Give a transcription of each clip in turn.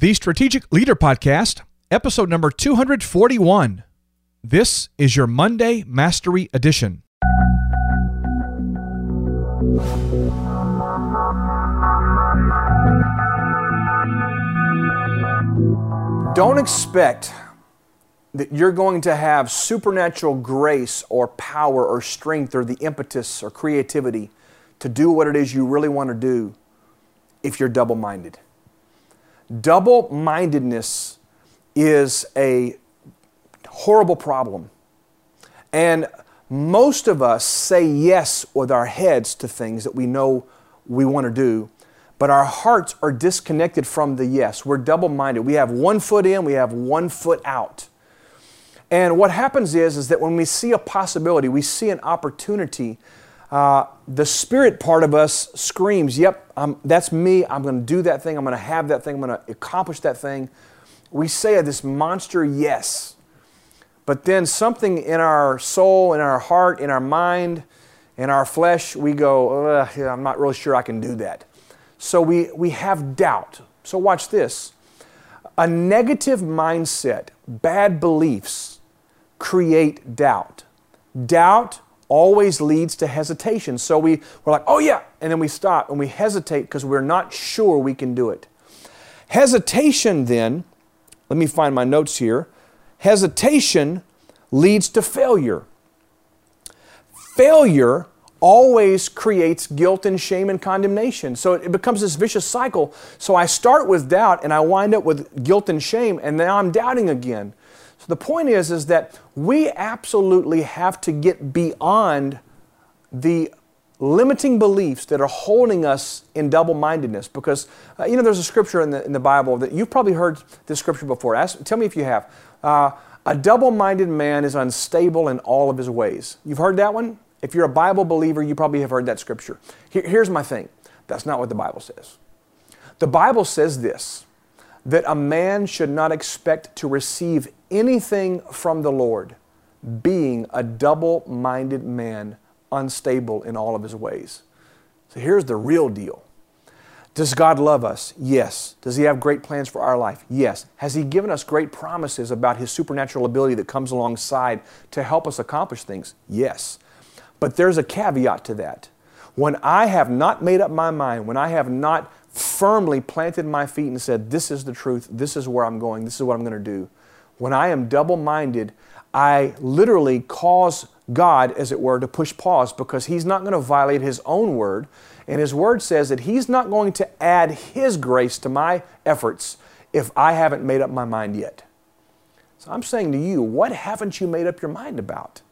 The Strategic Leader Podcast, episode number 241. This is your Monday Mastery Edition. Don't expect that you're going to have supernatural grace or power or strength or the impetus or creativity to do what it is you really want to do if you're double minded. Double mindedness is a horrible problem. And most of us say yes with our heads to things that we know we want to do, but our hearts are disconnected from the yes. We're double minded. We have one foot in, we have one foot out. And what happens is, is that when we see a possibility, we see an opportunity, uh, the spirit part of us screams, Yep, I'm, that's me. I'm going to do that thing. I'm going to have that thing. I'm going to accomplish that thing. We say this monster yes. But then something in our soul, in our heart, in our mind, in our flesh, we go, I'm not really sure I can do that. So we, we have doubt. So watch this. A negative mindset, bad beliefs, create doubt. Doubt always leads to hesitation. So we, we're like, oh yeah, and then we stop and we hesitate because we're not sure we can do it. Hesitation then, let me find my notes here. Hesitation leads to failure. Failure always creates guilt and shame and condemnation. So it becomes this vicious cycle. So I start with doubt and I wind up with guilt and shame, and now I'm doubting again. So the point is, is that we absolutely have to get beyond the limiting beliefs that are holding us in double-mindedness. Because uh, you know there's a scripture in the, in the bible that you've probably heard this scripture before. Ask, tell me if you have. Uh, a double-minded man is unstable in all of his ways. You've heard that one? If you're a bible believer you probably have heard that scripture. Here, here's my thing. That's not what the bible says. The bible says this that a man should not expect to receive anything from the lord being a double-minded man unstable in all of his ways. So here's the real deal. Does God love us? Yes. Does He have great plans for our life? Yes. Has He given us great promises about His supernatural ability that comes alongside to help us accomplish things? Yes. But there's a caveat to that. When I have not made up my mind, when I have not firmly planted my feet and said, This is the truth, this is where I'm going, this is what I'm going to do, when I am double minded, I literally cause God, as it were, to push pause because He's not going to violate His own word. And His word says that He's not going to add His grace to my efforts if I haven't made up my mind yet. So I'm saying to you, what haven't you made up your mind about?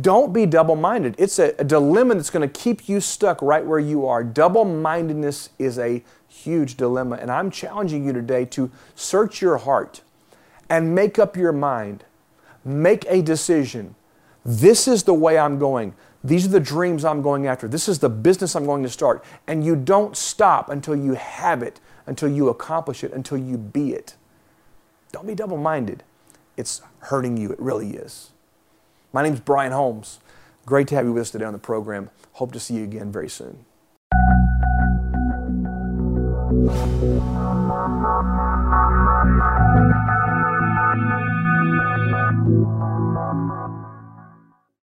Don't be double minded. It's a, a, dilemma that's going to keep you stuck right where you are. Double mindedness is a huge dilemma. And I'm challenging you today to search your heart and make up your mind. Make a decision this is the way I'm going. These are the dreams I'm going after. This is the business I'm going to start. And you don't stop until you have it, until you accomplish it, until you be it. Don't be double minded. It's hurting you. It really is. My name is Brian Holmes. Great to have you with us today on the program. Hope to see you again very soon.